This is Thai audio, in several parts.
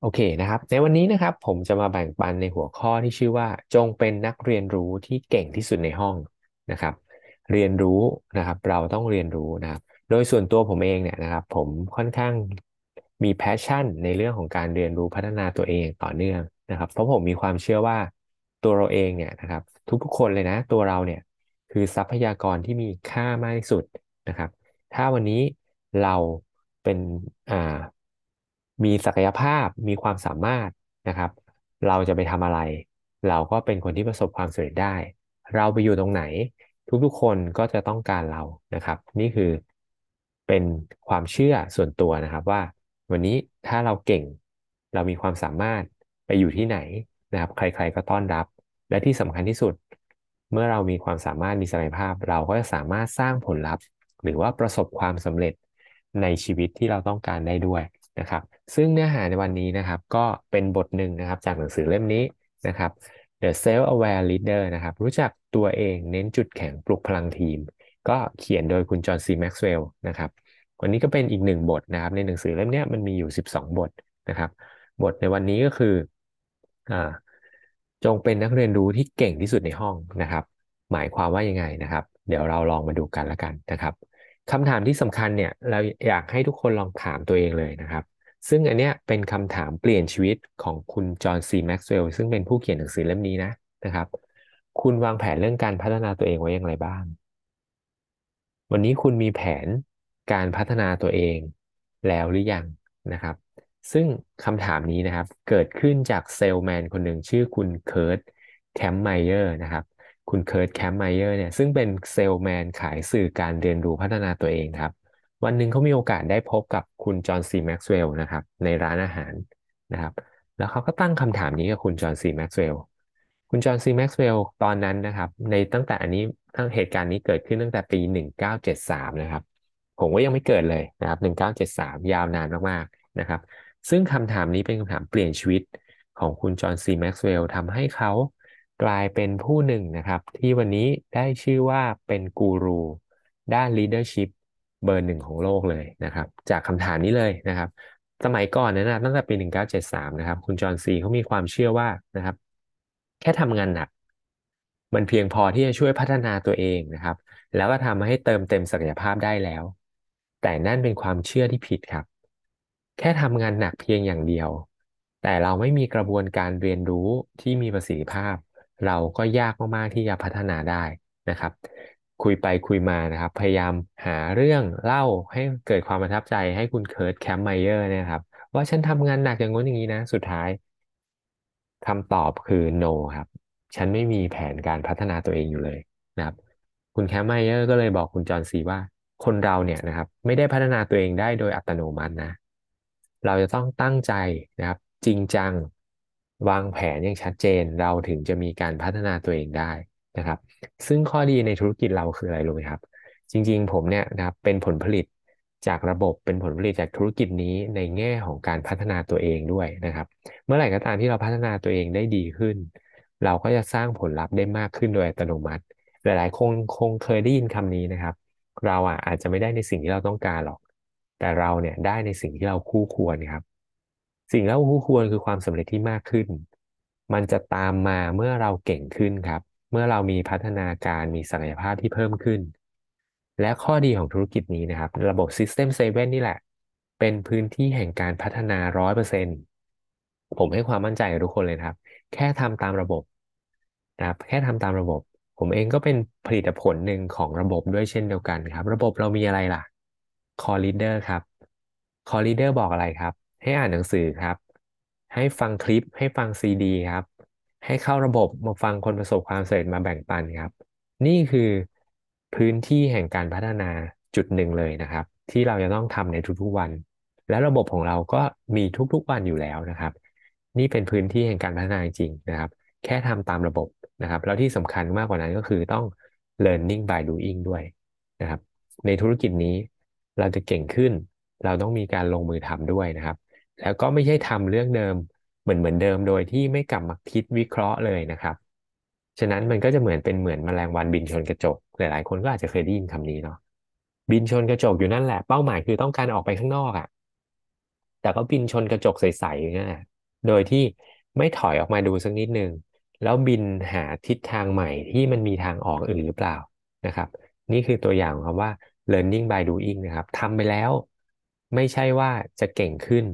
โอเคนะครับ ในวันนี้นะครับผมจะมาแบ่งปันในหัวข้อที่ชื่อว่า จงเป็นนักเรียนรู้ที่เก่งที่สุดในห้องนะครับ เรียนรู้นะครับ เราต้องเรียนรู้นะครับ โดยส่วนตัวผมเองเนี่ยนะครับ ผมค่อนข้างมี passion ในเรื่องของการเรียนรู้พัฒนาตัวเองต่อเนื่องนะครับ เพราะผมมีความเชื่อว่าตัวเราเองเนี่ยนะครับ ทุกๆคนเลยนะ ตัวเราเนี่ยคือทรัพยากรที่มีค่ามากที่สุดนะครับ ถ้าวันนี้เราเป็นอ่า มีศักยภาพมีความสามารถนะครับ เราจะไปทำอะไร เราก็เป็นคนที่ประสบความสำเร็จได้ เราไปอยู่ตรงไหน ทุกๆคนก็จะต้องการเรานะครับ นี่คือเป็นความเชื่อส่วนตัวนะครับว่า วันนี้ถ้าเราเก่ง เรามีความสามารถไปอยู่ที่ไหนนะครับ ใคร ๆก็ต้อนรับ และที่สำคัญที่สุด เมื่อเรามีความสามารถมีศักยภาพ เราก็จะสามารถสร้างผลลัพธ์ หรือว่าประสบความสำเร็จในชีวิตที่เราต้องการได้ด้วยนะครับ ซึ่งเนื้อหาในวันนี้นะครับ ก็เป็นบทหนึ่งนะครับ จากหนังสือเล่มนี้นะครับ The Self-Aware Leader นะครับ รู้จักตัวเองเน้นจุดแข็งปลุกพลังทีม ก็เขียนโดยคุณจอห์นซีแม็กซ์เวลล์นะครับวันนี้ก็เป็นอีกหนึ่งบทนะครับ ในหนังสือเล่มนี้มันมีอยู่ 12 บทนะครับ บทในวันนี้ก็คืออ่าจงเป็นนักเรียนรู้ที่เก่งที่สุดในห้องนะครับ หมายความว่ายังไงนะครับ เดี๋ยวเราลองมาดูกันละกันนะครับคำถามที่สำคัญเนี่ยเราอยากให้ทุกคนลองถามตัวเองเลยนะครับ ซึ่งอันเนี้ยเป็นคำถามเปลี่ยนชีวิตของคุณจอห์นซีแม็กซ์เวลล์ซึ่งเป็นผู้เขียนหนังสือเล่มนี้นะนะครับ คุณวางแผนเรื่องการพัฒนาตัวเองไว้อย่างไรบ้าง วันนี้คุณมีแผนการพัฒนาตัวเองแล้วหรือยังนะครับ ซึ่งคำถามนี้นะครับ เกิดขึ้นจากเซลแมนคนหนึ่งชื่อคุณเคิร์ตแคมไมเยอร์นะครับ คุณเคิร์ตแคมไมเยอร์เนี่ยซึ่งเป็นเซลส์แมนขายสื่อการเรียนรู้พัฒนาตัวเองครับ วันหนึ่งเขามีโอกาสได้พบกับคุณจอห์นซีแม็กซ์เวลล์นะครับ ในร้านอาหารนะครับ แล้วเขาก็ตั้งคำถามนี้กับคุณจอห์นซีแม็กซ์เวลล์คุณจอห์นซีแม็กซ์เวลล์ตอนนั้นนะครับ ในตั้งแต่อันนี้ตั้งเหตุการณ์นี้เกิดขึ้นตั้งแต่ปี 1973 นะครับ ผมก็ยังไม่เกิดเลยนะครับ 1973 ยาวนานมากๆนะครับ ซึ่งคำถามนี้เป็นคำถามเปลี่ยนชีวิตของคุณจอห์นซีแม็กซ์เวลล์ทำให้เขากลายเป็นผู้หนึ่งนะครับ ที่วันนี้ได้ชื่อว่าเป็นกูรูด้าน leadership เบอร์หนึ่งของโลกเลยนะครับ จากคำถามนี้เลยนะครับ สมัยก่อนนั้นะตั้งแต่ปี 1973 นะครับ คุณจอห์นซีเขามีความเชื่อว่านะครับ แค่ทำงานหนัก มันเพียงพอที่จะช่วยพัฒนาตัวเองนะครับ แล้วก็ทำให้เติมเต็มศักยภาพได้แล้ว แต่นั่นเป็นความเชื่อที่ผิดครับ แค่ทำงานหนักเพียงอย่างเดียว แต่เราไม่มีกระบวนการเรียนรู้ที่มีประสิทธิภาพ เราก็ยากมากๆที่จะพัฒนาได้นะครับ คุยไปคุยมานะครับ พยายามหาเรื่องเล่าให้เกิดความประทับใจให้คุณเคิร์ตแคมป์ไมเยอร์นะครับ ว่าฉันทำงานหนักอย่างงู้นอย่างนี้นะ สุดท้ายคำตอบคือ no ครับ ฉันไม่มีแผนการพัฒนาตัวเองอยู่เลยนะครับ คุณแคมป์ไมเยอร์ก็เลยบอกคุณจอห์นซีว่า คนเราเนี่ยนะครับ ไม่ได้พัฒนาตัวเองได้โดยอัตโนมัตินะ เราจะต้องตั้งใจนะครับ จริงจังวางแผนอย่างชัดเจนเราถึงจะมีการพัฒนาตัวเองได้ นะครับ ซึ่งข้อดีในธุรกิจเราคืออะไรรู้ไหมครับ จริง ๆ ผมเนี่ยนะครับเป็นผลผลิตจากระบบเป็นผลผลิตจากธุรกิจนี้ในแง่ของการพัฒนาตัวเองด้วยนะครับ เมื่อไหร่ก็ตามที่เราพัฒนาตัวเองได้ดีขึ้น เราก็จะสร้างผลลัพธ์ได้มากขึ้นโดยอัตโนมัติ หลายๆคนคงเคยได้ยินคำนี้นะครับ เราอะอาจจะไม่ได้ในสิ่งที่เราต้องการหรอก แต่เราเนี่ยได้ในสิ่งที่เราคู่ควรครับ สิ่งที่เราคู่ควรคือความสำเร็จที่มากขึ้น มันจะตามมาเมื่อเราเก่งขึ้นครับ เมื่อเรามีพัฒนาการมีศักยภาพที่เพิ่มขึ้น และข้อดีของธุรกิจนี้นะครับ ระบบ System 7 นี่แหละ เป็นพื้นที่แห่งการพัฒนาร้อยเปอร์เซ็นต์ผมให้ความมั่นใจกับทุกคนเลยครับ แค่ทำตามระบบนะครับแค่ทำตามระบบ ผมเองก็เป็นผลิตผลหนึ่งของระบบด้วยเช่นเดียวกันครับ ระบบเรามีอะไรล่ะ Call Leader ครับ Call Leader บอกอะไรครับ ให้อ่านหนังสือครับ ให้ฟังคลิปให้ฟังซีดีครับ ให้เข้าระบบมาฟังคนประสบความสำเร็จมาแบ่งปันครับ นี่คือพื้นที่แห่งการพัฒนาจุดหนึ่งเลยนะครับ ที่เราจะต้องทำในทุกๆวัน และระบบของเราก็มีทุกๆวันอยู่แล้วนะครับ นี่เป็นพื้นที่แห่งการพัฒนาจริงนะครับ แค่ทำตามระบบนะครับ แล้วที่สำคัญมากกว่านั้นก็คือต้อง learning by doing ด้วยนะครับ ในธุรกิจนี้เราจะเก่งขึ้น เราต้องมีการลงมือทำด้วยนะครับ แล้วก็ไม่ใช่ทำเรื่องเดิม เหมือนเหมือนเดิมโดยที่ไม่กลับมาคิดวิเคราะห์เลยนะครับ ฉะนั้นมันก็จะเหมือนเป็นเหมือนแมลงวันบินชนกระจก หลายๆ คนก็อาจจะเคยได้ยินคำนี้เนาะบินชนกระจกอยู่นั่นแหละเป้าหมายคือต้องการออกไปข้างนอกอะ่ะ แต่ก็บินชนกระจกใสๆอย่างเงี้ยโดยที่ไม่ถอยออกมาดูสักนิดนึงแล้วบินหาทิศทางใหม่ที่มันมีทางออกอื่นหรือเปล่านะครับ นี่คือตัวอย่างของคำว่า learning by doing นะครับทำไปแล้ว ไม่ใช่ว่าจะเก่งขึ้น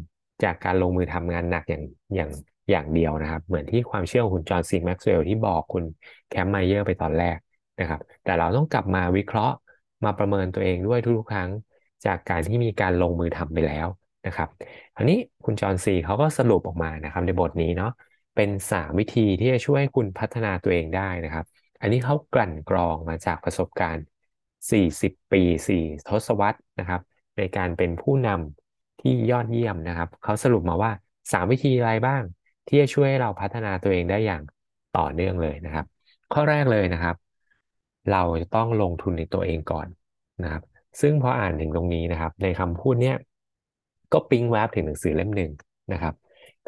จากการลงมือทำงานหนักอย่างอย่างอย่างเดียวนะครับ เหมือนที่ความเชื่อของคุณจอห์นซีแม็กซ์เวลล์ที่บอกคุณแคมป์ไมเยอร์ไปตอนแรกนะครับ แต่เราต้องกลับมาวิเคราะห์มาประเมินตัวเองด้วยทุกๆครั้ง จากการที่มีการลงมือทำไปแล้วนะครับอันนี้คุณจอห์นซีเขาก็สรุปออกมานะครับในบทนี้เนาะเป็นสามวิธีที่จะช่วยคุณพัฒนาตัวเองได้นะครับ อันนี้เขากลั่นกรองมาจากประสบการณ์ 40 ปี 4 ทศวรรษนะครับ ในการเป็นผู้นำ ที่ยอดเยี่ยมนะครับ เขาสรุปมาว่า 3 วิธีอะไรบ้าง ที่จะช่วยให้เราพัฒนาตัวเองได้อย่างต่อเนื่องเลยนะครับ ข้อแรกเลยนะครับ เราจะต้องลงทุนในตัวเองก่อนนะครับ ซึ่งพออ่านถึงตรงนี้นะครับ ในคำพูดเนี้ยก็ปิ๊งแวบถึงหนังสือเล่มหนึ่งนะครับ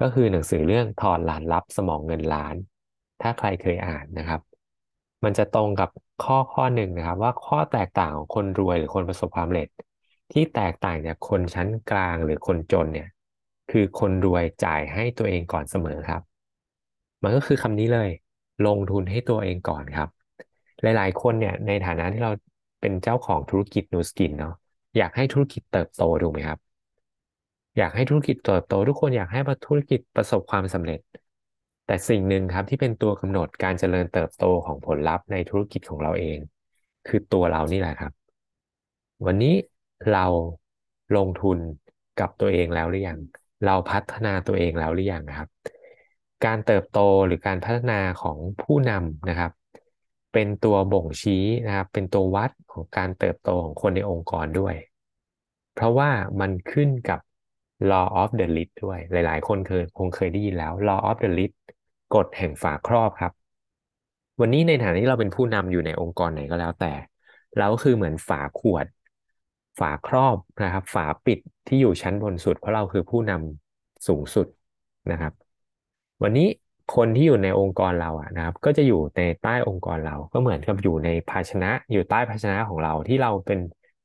ก็คือหนังสือเรื่องถอดรหัสลับสมองเงินล้าน ถ้าใครเคยอ่านนะครับ มันจะตรงกับข้อข้อหนึ่งนะครับ ว่าข้อแตกต่างของคนรวยหรือคนประสบความสำเร็จ ที่แตกต่างจากคนชั้นกลางหรือคนจนเนี่ย คือคนรวยจ่ายให้ตัวเองก่อนเสมอครับ มันก็คือคำนี้เลย ลงทุนให้ตัวเองก่อนครับ หลายๆ คนเนี่ยในฐานะที่เราเป็นเจ้าของธุรกิจนูสกินเนาะอยากให้ธุรกิจเติบโตถูกไหมครับ อยากให้ธุรกิจเติบโต ทุกคนอยากให้ธุรกิจประสบความสำเร็จ แต่สิ่งหนึ่งครับที่เป็นตัวกำหนดการเจริญเติบโตของผลลัพธ์ในธุรกิจของเราเอง คือตัวเรานี่แหละครับ วันนี้ เราลงทุนกับตัวเองแล้วหรือยังเราพัฒนาตัวเองแล้วหรือยังครับ การเติบโตหรือการพัฒนาของผู้นำนะครับ เป็นตัวบ่งชี้นะครับ เป็นตัววัดของการเติบโตของคนในองค์กรด้วย เพราะว่ามันขึ้นกับ law of the lid ด้วย หลาย ๆ คนเคยคงเคยได้ยินแล้ว law of the lid กฎแห่งฝาครอบครับ วันนี้ในฐานะที่เราเป็นผู้นำอยู่ในองค์กรไหนก็แล้วแต่ เราก็คือเหมือนฝาขวด ฝาครอบนะครับ ฝาปิดที่อยู่ชั้นบนสุด เพราะเราคือผู้นำสูงสุดนะครับ วันนี้คนที่อยู่ในองค์กรเราอะนะครับ ก็จะอยู่ในใต้องค์กรเราก็เหมือนกับอยู่ในภาชนะอยู่ใต้ภาชนะของเราที่เราเป็น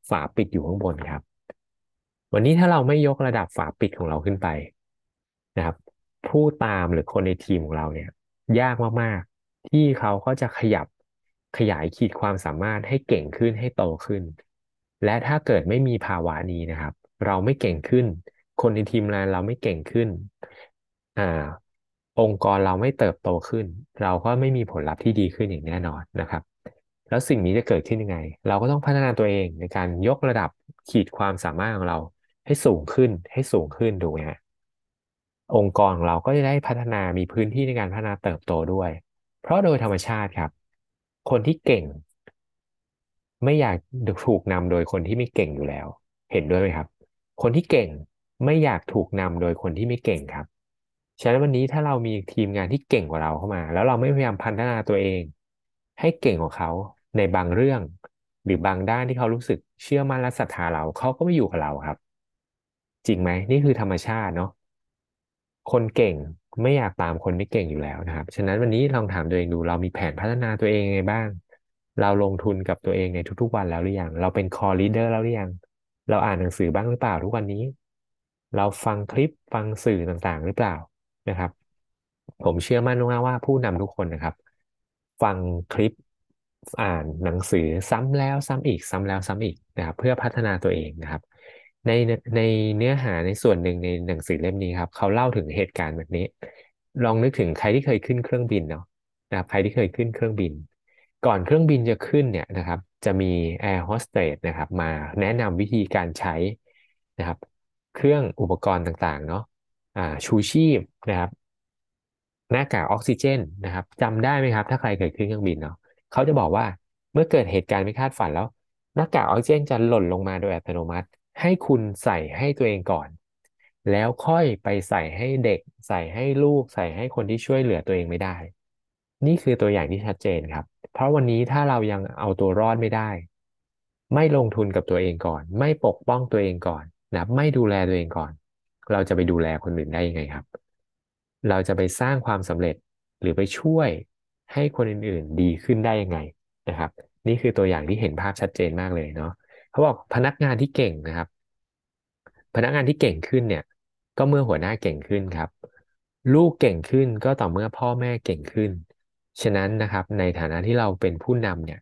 ฝาปิดอยู่ข้างบนครับ วันนี้ถ้าเราไม่ยกระดับฝาปิดของเราขึ้นไปนะครับ ผู้ตามหรือคนในทีมของเราเนี่ย ยากมากๆที่เขาก็จะขยับขยายขีดความสามารถให้เก่งขึ้นให้โตขึ้น และถ้าเกิดไม่มีภาวะนี้นะครับ เราไม่เก่งขึ้น คนในทีมงานเราไม่เก่งขึ้นอ่าองค์กรเราไม่เติบโตขึ้น เราก็ไม่มีผลลัพธ์ที่ดีขึ้นอย่างแน่นอนนะครับ แล้วสิ่งนี้จะเกิดขึ้นยังไง เราก็ต้องพัฒนาตัวเองในการยกระดับขีดความสามารถของเราให้สูงขึ้นให้สูงขึ้นถูไหมฮะองค์กรของเราก็จะได้พัฒนามีพื้นที่ในการพัฒนาเติบโตด้วย เพราะโดยธรรมชาติครับ คนที่เก่ง ไม่อยากถูกนำโดยคนที่ไม่เก่งอยู่แล้ว เห็นด้วยไหมครับ คนที่เก่งไม่อยากถูกนำโดยคนที่ไม่เก่งครับ ฉะนั้นวันนี้ถ้าเรามีทีมงานที่เก่งกว่าเราเข้ามา แล้วเราไม่พยายามพัฒนาตัวเอง ให้เก่งกว่าเขาในบางเรื่อง หรือบางด้านที่เขารู้สึกเชื่อมั่นและศรัทธาเราเขาก็ไม่อยู่กับเราครับ จริงไหมนี่คือธรรมชาติเนาะคนเก่งไม่อยากตามคนไม่เก่งอยู่แล้วนะครับ ฉะนั้นวันนี้ลองถามตัวเองดูเรามีแผนพัฒนาตัวเองยังไงบ้าง เราลงทุนกับตัวเองในทุกๆวันแล้วหรือยัง เราเป็น core leader แล้วหรือยัง เราอ่านหนังสือบ้างหรือเปล่าทุกวันนี้ เราฟังคลิปฟังสื่อต่างๆ หรือเปล่านะครับ ผมเชื่อมั่นมากว่าผู้นำทุกคนนะครับ ฟังคลิปอ่านหนังสือซ้ำแล้วซ้ำอีกซ้ำแล้วซ้ำอีกนะครับเพื่อพัฒนาตัวเองนะครับ ในในเนื้อหาในส่วนหนึ่งในหนังสือเล่มนี้ครับ เขาเล่าถึงเหตุการณ์แบบนี้ ลองนึกถึงใครที่เคยขึ้นเครื่องบินเนาะนะครับใครที่เคยขึ้นเครื่องบิน ก่อนเครื่องบินจะขึ้นเนี่ยนะครับ จะมีแอร์โฮสเตสนะครับ มาแนะนำวิธีการใช้นะครับ เครื่องอุปกรณ์ต่างๆ เนาะอ่าชูชีพนะครับ หน้ากากออกซิเจนนะครับจำได้ไหมครับ ถ้าใครเคยขึ้นเครื่องบินเนาะเขาจะบอกว่าเมื่อเกิดเหตุการณ์ไม่คาดฝันแล้ว หน้ากากออกซิเจนจะหล่นลงมาโดยอัตโนมัติ ให้คุณใส่ให้ตัวเองก่อน แล้วค่อยไปใส่ให้เด็ก ใส่ให้ลูก ใส่ให้คนที่ช่วยเหลือตัวเองไม่ได้ นี่คือตัวอย่างที่ชัดเจนครับ เพราะวันนี้ถ้าเรายังเอาตัวรอดไม่ได้ ไม่ลงทุนกับตัวเองก่อน ไม่ปกป้องตัวเองก่อนนะไม่ดูแลตัวเองก่อน เราจะไปดูแลคนอื่นได้ยังไงครับ เราจะไปสร้างความสำเร็จหรือไปช่วยให้คนอื่นๆดีขึ้นได้ยังไงนะครับ นี่คือตัวอย่างที่เห็นภาพชัดเจนมากเลยเนาะเขาบอกพนักงานที่เก่งนะครับ พนักงานที่เก่งขึ้นเนี่ย ก็เมื่อหัวหน้าเก่งขึ้นครับ ลูกเก่งขึ้นก็ต่อเมื่อพ่อแม่เก่งขึ้น ฉะนั้นนะครับในฐานะที่เราเป็นผู้นำเนี่ย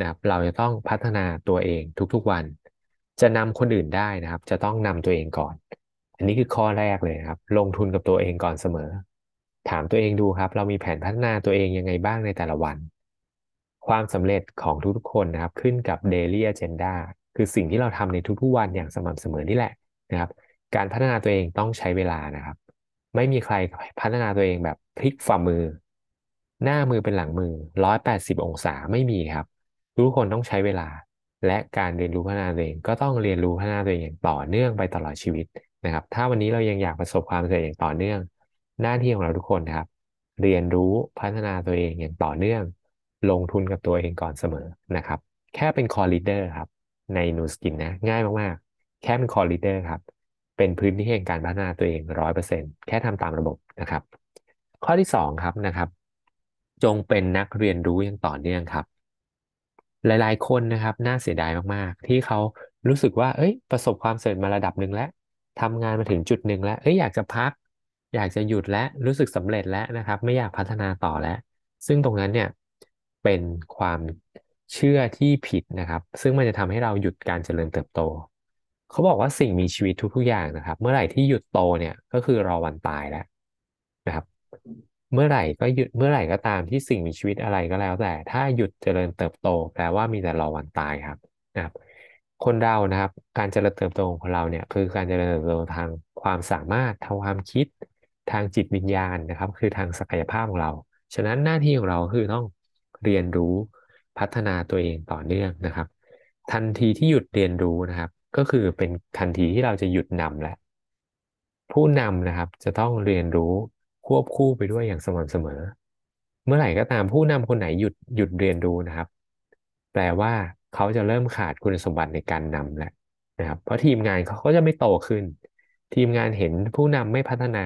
นะครับเราจะต้องพัฒนาตัวเองทุกๆวัน จะนำคนอื่นได้นะครับ จะต้องนำตัวเองก่อน อันนี้คือข้อแรกเลยครับ ลงทุนกับตัวเองก่อนเสมอ ถามตัวเองดูครับ เรามีแผนพัฒนาตัวเองยังไงบ้างในแต่ละวัน ความสำเร็จของทุกๆคนนะครับ ขึ้นกับ daily agenda คือสิ่งที่เราทำในทุกๆวันอย่างสม่ำเสมอนี่แหละนะครับ การพัฒนาตัวเองต้องใช้เวลานะครับ ไม่มีใครพัฒนาตัวเองแบบพลิกฝ่ามือ หน้ามือเป็นหลังมือร้อยแปดสิบองศาไม่มีครับ ทุกคนต้องใช้เวลา และการเรียนรู้พัฒนาตัวเองก็ต้องเรียนรู้พัฒนาตัวเองอย่างต่อเนื่องไปตลอดชีวิตนะครับ ถ้าวันนี้เรายังอยากประสบความสำเร็จอย่างต่อเนื่อง หน้าที่ของเราทุกคนนะครับ เรียนรู้พัฒนาตัวเองอย่างต่อเนื่อง ลงทุนกับตัวเองก่อนเสมอนะครับ แค่เป็นคอร์ลีเดอร์ครับ ในนูสกินนะง่ายมากๆ แค่เป็น core leader ครับ เป็นพื้นที่แห่งการพัฒนาตัวเองร้อยเปอร์เซ็นต์แค่ทำตามระบบนะครับ ข้อที่สองครับนะครับ จงเป็นนักเรียนรู้อย่างต่อเนื่องครับ หลายๆ คนนะครับ น่าเสียดายมากๆ ที่เขารู้สึกว่า เอ้ย ประสบความสำเร็จมาระดับหนึ่งแล้วทำงานมาถึงจุดหนึ่งแล้ว เอ้ย อยากจะพัก อยากจะหยุดและรู้สึกสำเร็จแล้วนะครับ ไม่อยากพัฒนาต่อแล้ว ซึ่งตรงนั้นเนี่ยเป็นความเชื่อที่ผิดนะครับ ซึ่งมันจะทำให้เราหยุดการเจริญเติบโต เขาบอกว่าสิ่งมีชีวิตทุกๆอย่างนะครับ เมื่อไหร่ที่หยุดโตเนี่ยก็คือรอวันตายแล้วนะครับ เมื่อไหร่ก็หยุดเมื่อไหร่ก็ตามที่สิ่งมีชีวิตอะไรก็แล้ว แต่ ถ้าหยุดเจริญเติบโตแปลว่ามีแต่รอวันตายครับนะครับ คนเรานะครับ การเจริญเติบโตของคนเราเนี่ย คือการเจริญเติบโตทางความสามารถทางความคิดทางจิตวิญญาณนะครับ คือทางศักยภาพของเรา ฉะนั้นหน้าที่ของเราคือต้องเรียนรู้พัฒนาตัวเองต่อเนื่องนะครับ ทันทีที่หยุดเรียนรู้นะครับ ก็คือเป็นทันทีที่เราจะหยุดนำแล้วผู้นำนะครับจะต้องเรียนรู้ วบคู่ไปด้วยอย่างสม่ำเสมอ เมื่อไหร่ก็ตามผู้นำคนไหนหยุดหยุดเรียนรู้นะครับ แปลว่าเขาจะเริ่มขาดคุณสมบัติในการนำแล้วนะครับ เพราะทีมงานเขาก็จะไม่โตขึ้น ทีมงานเห็นผู้นำไม่พัฒนา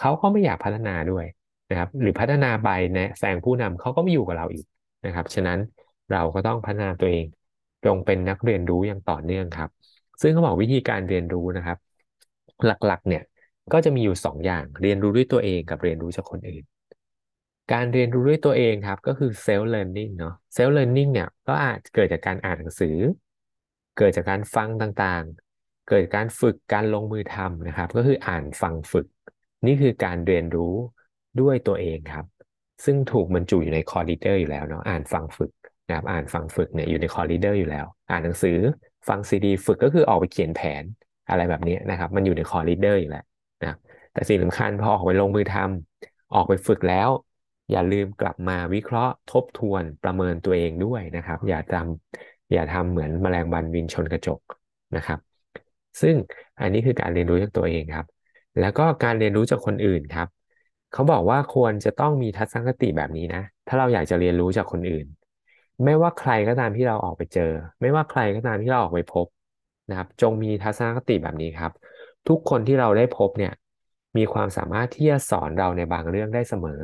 เขาก็ไม่อยากพัฒนาด้วยนะครับ หรือพัฒนาไปนะแซงผู้นำเขาก็ไม่อยู่กับเราอีกนะครับ ฉะนั้นเราก็ต้องพัฒนาตัวเองจงเป็นนักเรียนรู้อย่างต่อเนื่องครับ ซึ่งเขาบอกวิธีการเรียนรู้นะครับ หลักๆ เนี่ย ก็จะมีอยู่สองอย่างเรียนรู้ด้วยตัวเองกับเรียนรู้จากคนอื่น การเรียนรู้ด้วยตัวเองครับก็คือ self learning เนาะ self learning เนี่ยก็อาจเกิดจากการอ่านหนังสือ เกิดจากการฟังต่างๆ เกิดการฝึกการลงมือทำนะครับ ก็คืออ่านฟังฝึก นี่คือการเรียนรู้ด้วยตัวเองครับ ซึ่งถูกบรรจุอยู่ใน core leader อยู่แล้วเนาะอ่านฟังฝึกนะครับอ่านฟังฝึกเนี่ยอยู่ใน core leader อยู่แล้ว อ่านหนังสือฟังซีดี ฝึกก็คือออกไปเขียนแผนอะไรแบบนี้นะครับ มันอยู่ใน core leader อยู่แล้ว นะแต่สิ่งสำคัญพอออกไปลงมือทำออกไปฝึกแล้ว อย่าลืมกลับมาวิเคราะห์ทบทวนประเมินตัวเองด้วยนะครับ อย่าทำอย่าทำเหมือนแมลงวันบินชนกระจกนะครับ ซึ่งอันนี้คือการเรียนรู้จากตัวเองครับ แล้วก็การเรียนรู้จากคนอื่นครับเขาบอกว่าควรจะต้องมีทัศนคติแบบนี้นะ ถ้าเราอยากจะเรียนรู้จากคนอื่น ไม่ว่าใครก็ตามที่เราออกไปเจอ ไม่ว่าใครก็ตามที่เราออกไปพบนะครับ จงมีทัศนคติแบบนี้ครับ ทุกคนที่เราได้พบเนี่ย มีความสามารถที่จะสอนเราในบางเรื่องได้เสมอ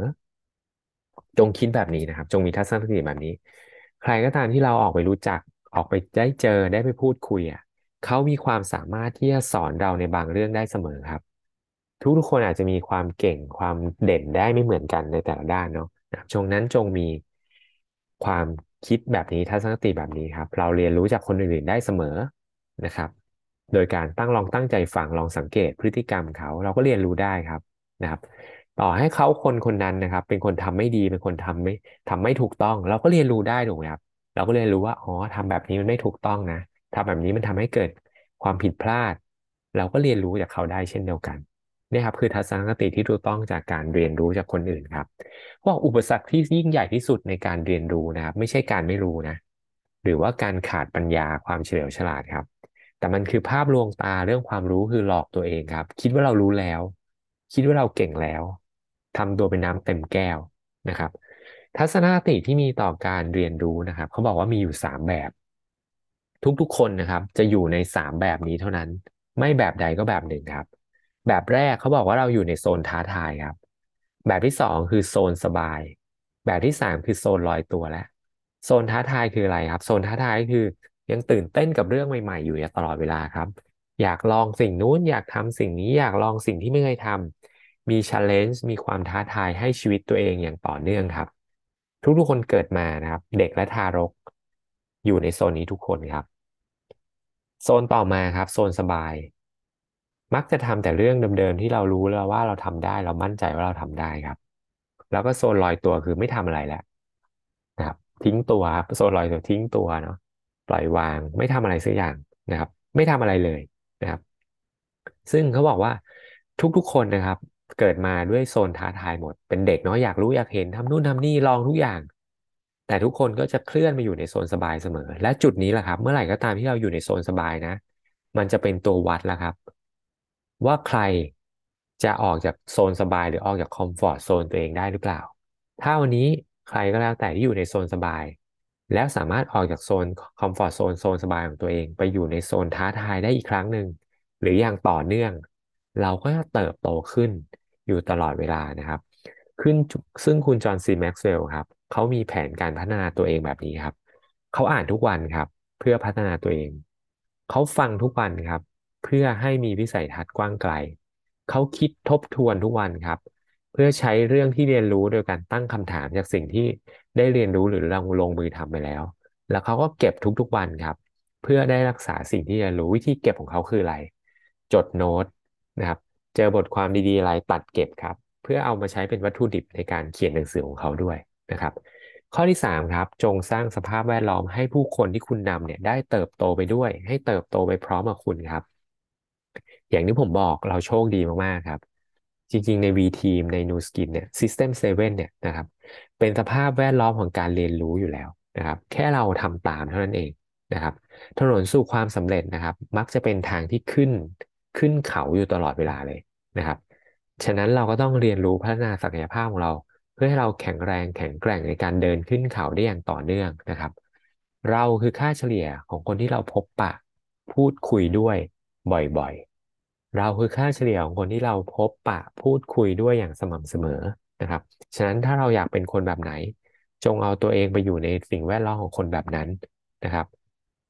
จงคิดแบบนี้นะครับ จงมีทัศนคติแบบนี้ ใครก็ตามที่เราออกไปรู้จักออกไปได้เจอได้ไปพูดคุยอะเขามีความสามารถที่จะสอนเราในบางเรื่องได้เสมอครับ ทุกๆคนอาจจะมีความเก่งความเด่นได้ไม่เหมือนกันในแต่ละด้านเนาะช่วงนั้นจงมีความคิดแบบนี้ทัศนคติแบบนี้ครับ เราเรียนรู้จากคนอื่นๆได้เสมอนะครับ โดยการตั้งลองตั้งใจฟังลองสังเกตพฤติกรรมเขาเราก็เรียนรู้ได้ครับนะครับ ต่อให้เขาคนคนนั้นนะครับ เป็นคนทำไม่ดีเป็นคนทำไม่ทำไม่ถูกต้อง เราก็เรียนรู้ได้ถูกไหมครับ เราก็เรียนรู้ว่าอ๋อทำแบบนี้มันไม่ถูกต้องนะทำแบบนี้มันทำให้เกิดความผิดพลาด เราก็เรียนรู้จากเขาได้เช่นเดียวกันนี่ครับคือทัศนคติที่ถูกต้องจากการเรียนรู้จากคนอื่นครับว่าอุปสรรคที่ยิ่งใหญ่ที่สุดในการเรียนรู้นะครับ ไม่ใช่การไม่รู้นะ หรือว่าการขาดปัญญาความเฉลียวฉลาดครับ แต่มันคือภาพลวงตาเรื่องความรู้คือหลอกตัวเองครับ คิดว่าเรารู้แล้ว คิดว่าเราเก่งแล้วทำตัวเป็นน้ำเต็มแก้วนะครับ ทัศนคติที่มีต่อการเรียนรู้นะครับเขาบอกว่ามีอยู่สามแบบ ทุกๆคนนะครับ จะอยู่ในสามแบบนี้เท่านั้น ไม่แบบใดก็แบบหนึ่งครับ แบบแรกเขาบอกว่าเราอยู่ในโซนท้าทายครับ แบบที่สองคือโซนสบาย แบบที่สามคือโซนลอยตัวแล้วโซนท้าทายคืออะไรครับ โซนท้าทายคือ ยังตื่นเต้นกับเรื่องใหม่ ๆ อยู่ตลอดเวลาครับ อยากลองสิ่งนู้นอยากทำสิ่งนี้อยากลองสิ่งที่ไม่เคยทำมี challenge มีความท้าทายให้ชีวิตตัวเองอย่างต่อเนื่องครับ ทุกๆคนเกิดมานะครับ เด็กและทารก อยู่ในโซนนี้ทุกคนครับ โซนต่อมาครับ โซนสบาย มักจะทำแต่เรื่องเดิมๆที่เรารู้แล้วว่าเราทำได้เรามั่นใจว่าเราทำได้ครับ แล้วก็โซนลอยตัวคือไม่ทำอะไรแล้วนะครับทิ้งตัวครับโซนลอยตัวทิ้งตัวเนาะ ปล่อยวาง ไม่ทำอะไรสักอย่างนะครับ ไม่ทำอะไรเลยนะครับ ซึ่งเขาบอกว่าทุกๆคนนะครับ เกิดมาด้วยโซนท้าทายหมด เป็นเด็กเนาะอยากรู้อยากเห็นทำนู่นทำนี่ลองทุกอย่าง แต่ทุกคนก็จะเคลื่อนมาอยู่ในโซนสบายเสมอ และจุดนี้แหละครับ เมื่อไหร่ก็ตามที่เราอยู่ในโซนสบายนะ มันจะเป็นตัววัดแล้วครับ ว่าใครจะออกจากโซนสบายหรือออกจาก comfort zone ตัวเองได้หรือเปล่า ถ้าวันนี้ใครก็แล้วแต่ที่อยู่ในโซนสบาย แล้วสามารถออกจากโซน comfort zone โซนสบายของตัวเอง ไปอยู่ในโซนท้าทายได้อีกครั้งหนึ่งหรืออย่างต่อเนื่อง เราก็จะเติบโตขึ้นอยู่ตลอดเวลานะครับ ขึ้นซึ่งคุณจอห์นซีแม็กซ์เวลล์ครับเขามีแผนการพัฒนาตัวเองแบบนี้ครับเขาอ่านทุกวันครับ เพื่อพัฒนาตัวเอง เขาฟังทุกวันครับ เพื่อให้มีวิสัยทัศน์กว้างไกลเขาคิดทบทวนทุกวันครับ เพื่อใช้เรื่องที่เรียนรู้โดยการตั้งคำถามจากสิ่งที่ได้เรียนรู้หรือลงลงมือทำไปแล้ว แล้วเขาก็เก็บทุกๆวันครับ เพื่อได้รักษาสิ่งที่เรียนรู้วิธีเก็บของเขาคืออะไร จดโน้ตนะครับ เจอบทความดีๆอะไรตัดเก็บครับ เพื่อเอามาใช้เป็นวัตถุดิบในการเขียนหนังสือของเขาด้วยนะครับ ข้อที่3ครับจงสร้างสภาพแวดล้อมให้ผู้คนที่คุณนำเนี่ยได้เติบโตไปด้วย ให้เติบโตไปพร้อมกับคุณครับ อย่างที่ผมบอกเราโชคดีมากๆครับ จริงๆ ใน V Team ใน New Skin เนี่ย System 7 เนี่ยนะครับ เป็นสภาพแวดล้อมของการเรียนรู้อยู่แล้วนะครับ แค่เราทำตามเท่านั้นเองนะครับ ถนนสู่ความสำเร็จนะครับ มักจะเป็นทางที่ขึ้นขึ้นเขาอยู่ตลอดเวลาเลยนะครับ ฉะนั้นเราก็ต้องเรียนรู้พัฒนาศักยภาพของเรา เพื่อให้เราแข็งแรงแข็งแกร่งในการเดินขึ้นเขาได้อย่างต่อเนื่องนะครับ เราคือค่าเฉลี่ยของคนที่เราพบปะ พูดคุยด้วยบ่อยๆ เราคือค่าเฉลี่ยของคนที่เราพบปะพูดคุยด้วยอย่างสม่ำเสมอนะครับ ฉะนั้นถ้าเราอยากเป็นคนแบบไหน จงเอาตัวเองไปอยู่ในสิ่งแวดล้อมของคนแบบนั้นนะครับ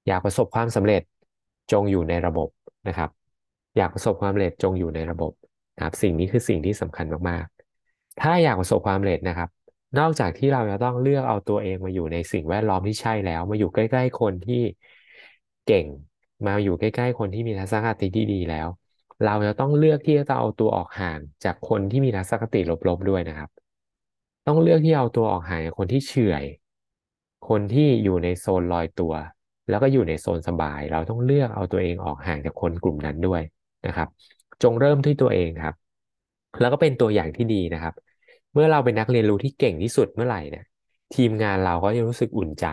อยากประสบความสำเร็จจงอยู่ในระบบนะครับ อยากประสบความสำเร็จจงอยู่ในระบบนะครับสิ่งนี้คือสิ่งที่สำคัญมากๆ ถ้าอยากประสบความสำเร็จนะครับ นอกจากที่เราจะต้องเลือกเอาตัวเองมาอยู่ในสิ่งแวดล้อมที่ใช่แล้ว มาอยู่ใกล้ ๆ คนที่เก่ง มาอยู่ใกล้ ๆ คนที่มีทัศนคติที่ดีแล้ว เราจะต้องเลือกที่จะเอาตัวออกห่างจากคนที่มีทัศนคติลบๆด้วยนะครับ ต้องเลือกที่เอาตัวออกห่างจากคนที่เฉื่อย คนที่อยู่ในโซนลอยตัว แล้วก็อยู่ในโซนสบาย เราต้องเลือกเอาตัวเองออกห่างจากคนกลุ่มนั้นด้วยนะครับ จงเริ่มที่ตัวเองครับ แล้วก็เป็นตัวอย่างที่ดีนะครับ เมื่อเราเป็นนักเรียนรู้ที่เก่งที่สุดเมื่อไหร่เนี่ยทีมงานเราก็จะรู้สึกอุ่นใจ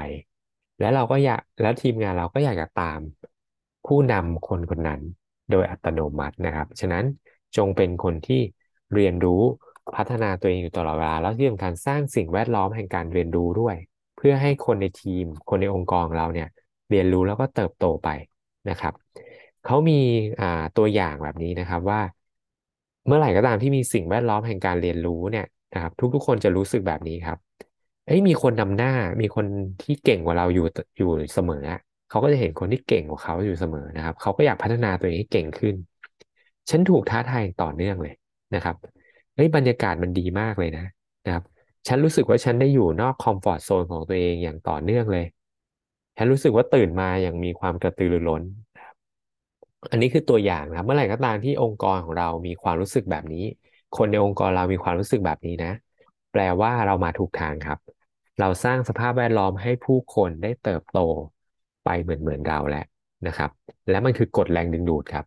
และเราก็อยากแล้วทีมงานเราก็อยากจะตาม ผู้นำคนคนนั้น โดยอัตโนมัตินะครับ ฉะนั้นจงเป็นคนที่เรียนรู้พัฒนาตัวเองอยู่ตลอดเวลา แล้วที่สำคัญสร้างสิ่งแวดล้อมแห่งการเรียนรู้ด้วย เพื่อให้คนในทีม คนในองค์กรเราเนี่ยเรียนรู้แล้วก็เติบโตไปนะครับเขามีตัวอย่างแบบนี้นะครับว่า เมื่อไหร่ก็ตามที่มีสิ่งแวดล้อมแห่งการเรียนรู้เนี่ยนะครับทุกๆคนจะรู้สึกแบบนี้ครับเอ้ยมีคนนำหน้ามีคนที่เก่งกว่าเราอยู่อยู่เสมอ เขาก็จะเห็นคนที่เก่งกว่าเขาอยู่เสมอนะครับ เขาก็อยากพัฒนาตัวเองให้เก่งขึ้น ฉันถูกท้าทายต่อเนื่องเลยนะครับเฮ้ยบรรยากาศมันดีมากเลยนะนะครับ ฉันรู้สึกว่าฉันได้อยู่นอกคอมฟอร์ทโซนของตัวเองอย่างต่อเนื่องเลย ฉันรู้สึกว่าตื่นมาอย่างมีความกระตือรือร้น อันนี้คือตัวอย่างนะเมื่อไหร่ก็ตามที่องค์กรของเรามีความรู้สึกแบบนี้ คนในองค์กรเรามีความรู้สึกแบบนี้นะ แปลว่าเรามาถูกทางครับ เราสร้างสภาพแวดล้อมให้ผู้คนได้เติบโต ไปเหมือนเหมือนเราแล้วนะครับ และมันคือกฎแรงดึงดูดครับ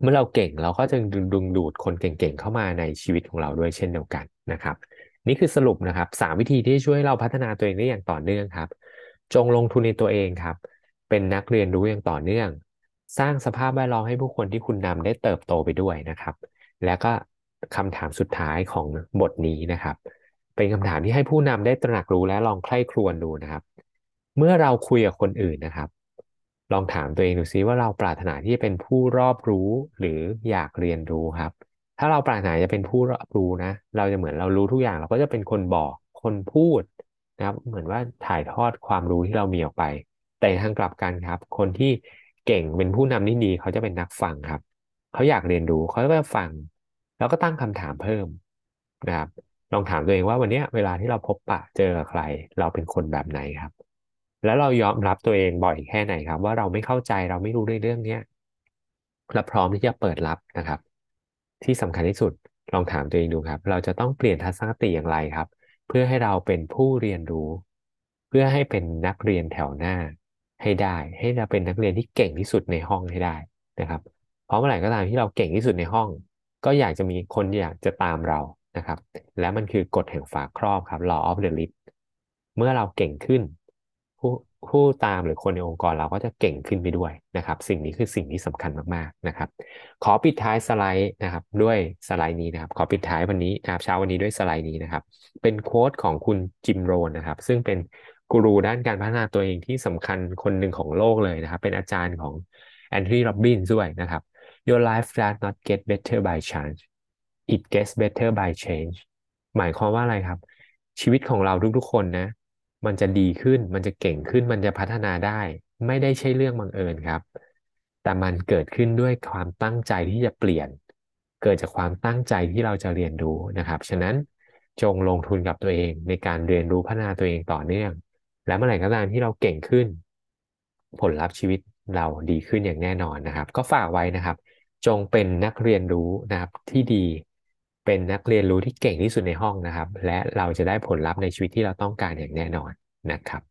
เมื่อเราเก่งเราก็จะดึงดึงดูดคนเก่งๆเข้ามาในชีวิตของเราด้วยเช่นเดียวกันนะครับ นี่คือสรุปนะครับสามวิธีที่ช่วยเราพัฒนาตัวเองได้อย่างต่อเนื่องครับ จงลงทุนในตัวเองครับ เป็นนักเรียนรู้อย่างต่อเนื่อง สร้างสภาพแวดล้อมให้ผู้คนที่คุณนำได้เติบโตไปด้วยนะครับ แล้วก็คำถามสุดท้ายของบทนี้นะครับ เป็นคำถามที่ให้ผู้นำได้ตระหนักรู้และลองใคร่ครวญดูนะครับ เมื่อเราคุยกับคนอื่นนะครับ ลองถามตัวเองดูซิว่าเราปรารถนาที่จะเป็นผู้รอบรู้หรืออยากเรียนรู้ครับ ถ้าเราปรารถนาจะเป็นผู้รอบรู้นะ เราจะเหมือนเรารู้ทุกอย่าง เราก็จะเป็นคนบอกคนพูดนะครับ เหมือนว่าถ่ายทอดความรู้ที่เรามีออกไป แต่ทางกลับกันครับ คนที่เก่งเป็นผู้นำที่ดีเขาจะเป็นนักฟังครับ เขาอยากเรียนรู้เขาก็ฟัง แล้วก็ตั้งคำถามเพิ่มนะครับลองถามตัวเองว่าวันนี้เวลาที่เราพบปะเจอใคร เราเป็นคนแบบไหนครับ แล้วเรายอมรับตัวเองบ่อยแค่ไหนครับ ว่าเราไม่เข้าใจเราไม่รู้ในเรื่องเนี้ยและพร้อมที่จะเปิดรับนะครับ ที่สำคัญที่สุดลองถามตัวเองดูครับ เราจะต้องเปลี่ยนทัศนคติอย่างไรครับ เพื่อให้เราเป็นผู้เรียนรู้ เพื่อให้เป็นนักเรียนแถวหน้าให้ได้ ให้เราเป็นนักเรียนที่เก่งที่สุดในห้องให้ได้นะครับ เพราะเมื่อไหร่ก็ตามที่เราเก่งที่สุดในห้อง ก็อยากจะมีคนอยากจะตามเรานะครับ และมันคือกฎแห่งฝาครอบครับ law of the lift เมื่อเราเก่งขึ้น ผู้ตามหรือคนในองค์กรเราก็จะเก่งขึ้นไปด้วยนะครับ สิ่งนี้คือสิ่งที่สำคัญมากๆนะครับ ขอปิดท้ายสไลด์นะครับ ด้วยสไลด์นี้นะครับ ขอปิดท้ายวันนี้นะครับเช้าวันนี้ด้วยสไลด์นี้นะครับ เป็นโค้ดของคุณจิมโรนนะครับ ซึ่งเป็นกูรูด้านการพัฒนาตัวเองที่สำคัญคนหนึ่งของโลกเลยนะครับ เป็นอาจารย์ของแอนทรีโรบินด้วยนะครับ Your life does not get better by chance it gets better by change หมายความว่าอะไรครับ ชีวิตของเราทุกๆคนนะ มันจะดีขึ้น มันจะเก่งขึ้น มันจะพัฒนาได้ ไม่ได้ใช่เรื่องบังเอิญครับ แต่มันเกิดขึ้นด้วยความตั้งใจที่จะเปลี่ยน เกิดจากความตั้งใจที่เราจะเรียนรู้นะครับ ฉะนั้นจงลงทุนกับตัวเองในการเรียนรู้พัฒนาตัวเองต่อเนื่อง และเมื่อไหร่ก็ตามที่เราเก่งขึ้น ผลลัพธ์ชีวิตเราดีขึ้นอย่างแน่นอนนะครับ ก็ฝากไว้นะครับ จงเป็นนักเรียนรู้นะครับที่ดี เป็นนักเรียนรู้ที่เก่งที่สุดในห้องนะครับ และเราจะได้ผลลัพธ์ในชีวิตที่เราต้องการอย่างแน่นอนนะครับ